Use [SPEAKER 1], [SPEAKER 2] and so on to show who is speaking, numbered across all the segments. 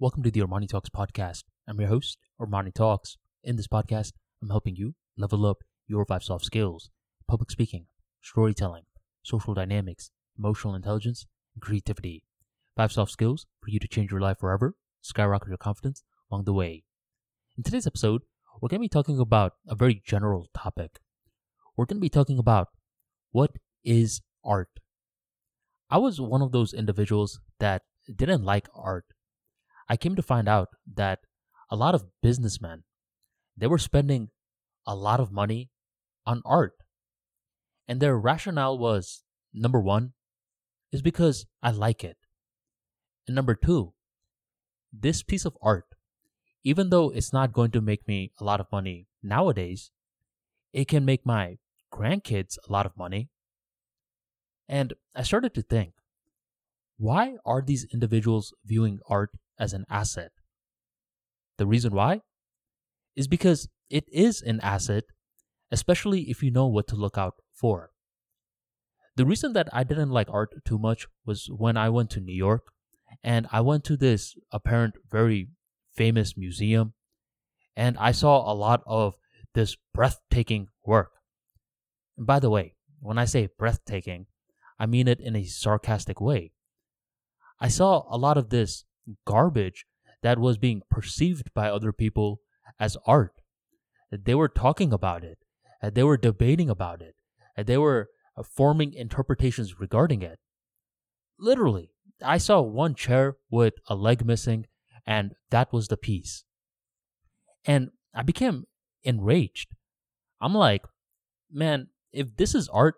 [SPEAKER 1] Welcome to the Armani Talks podcast. I'm your host, Armani Talks. In this podcast, I'm helping you level up your five soft skills public speaking, storytelling, social dynamics, emotional intelligence, and creativity. Five soft skills for you to change your life forever, skyrocket your confidence along the way. In today's episode, we're going to be talking about a very general topic. We're going to be talking about what is art. I was one of those individuals that didn't like art. I came to find out that a lot of businessmen they were spending a lot of money on art. And their rationale was number 1 is because I like it. And number 2, this piece of art even though it's not going to make me a lot of money nowadays, it can make my grandkids a lot of money. And I started to think, why are these individuals viewing art as an asset? The reason why is because it is an asset, especially if you know what to look out for. The reason that I didn't like art too much was when I went to New York and I went to this apparent very famous museum and I saw a lot of this breathtaking work. And by the way, when I say breathtaking, I mean it in a sarcastic way. I saw a lot of this garbage that was being perceived by other people as art. They were talking about it, they were debating about it, they were uh, forming interpretations regarding it. Literally, I saw one chair with a leg missing, and that was the piece. And I became enraged. I'm like, man, if this is art,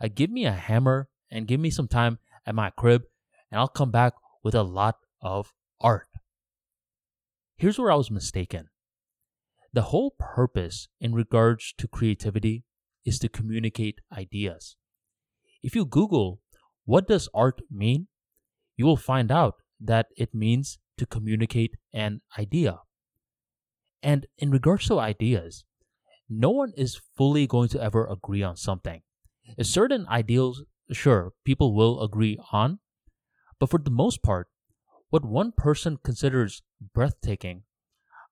[SPEAKER 1] uh, give me a hammer and give me some time at my crib, and I'll come back with a lot of art. Here's where I was mistaken. The whole purpose in regards to creativity is to communicate ideas. If you Google, what does art mean? You will find out that it means to communicate an idea. And in regards to ideas, no one is fully going to ever agree on something. Certain ideals, sure, people will agree on, but for the most part, what one person considers breathtaking,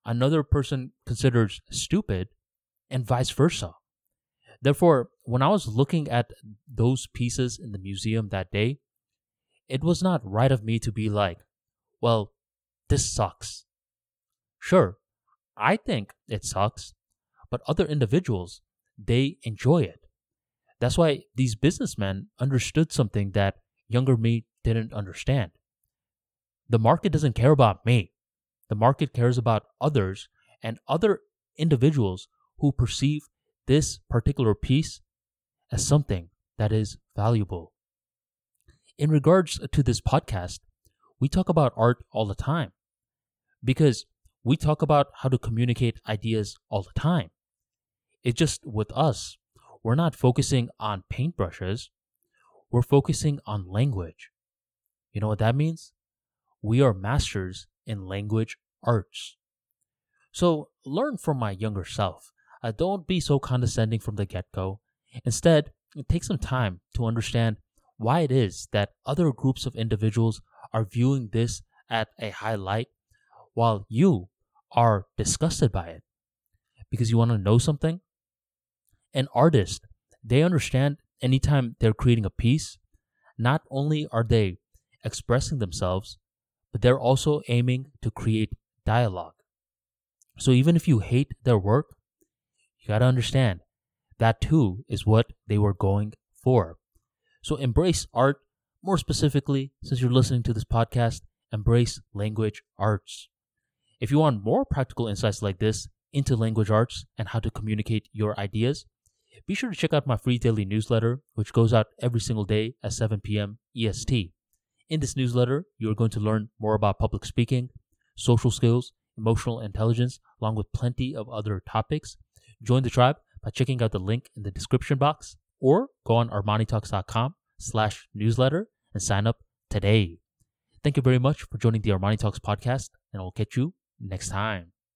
[SPEAKER 1] another person considers stupid, and vice versa. Therefore, when I was looking at those pieces in the museum that day, it was not right of me to be like, well, this sucks. Sure, I think it sucks, but other individuals, they enjoy it. That's why these businessmen understood something that younger me didn't understand. The market doesn't care about me. The market cares about others and other individuals who perceive this particular piece as something that is valuable. In regards to this podcast, we talk about art all the time because we talk about how to communicate ideas all the time. It's just with us, we're not focusing on paintbrushes, we're focusing on language. You know what that means? We are masters in language arts. So learn from my younger self. Uh, don't be so condescending from the get go. Instead, take some time to understand why it is that other groups of individuals are viewing this at a high light while you are disgusted by it because you want to know something. An artist, they understand anytime they're creating a piece, not only are they expressing themselves, but they're also aiming to create dialogue. So even if you hate their work, you got to understand that too is what they were going for. So embrace art, more specifically, since you're listening to this podcast, embrace language arts. If you want more practical insights like this into language arts and how to communicate your ideas, be sure to check out my free daily newsletter, which goes out every single day at 7 p.m. EST. In this newsletter, you're going to learn more about public speaking, social skills, emotional intelligence, along with plenty of other topics. Join the tribe by checking out the link in the description box or go on armanitalks.com slash newsletter and sign up today. Thank you very much for joining the Armani Talks podcast, and I'll catch you next time.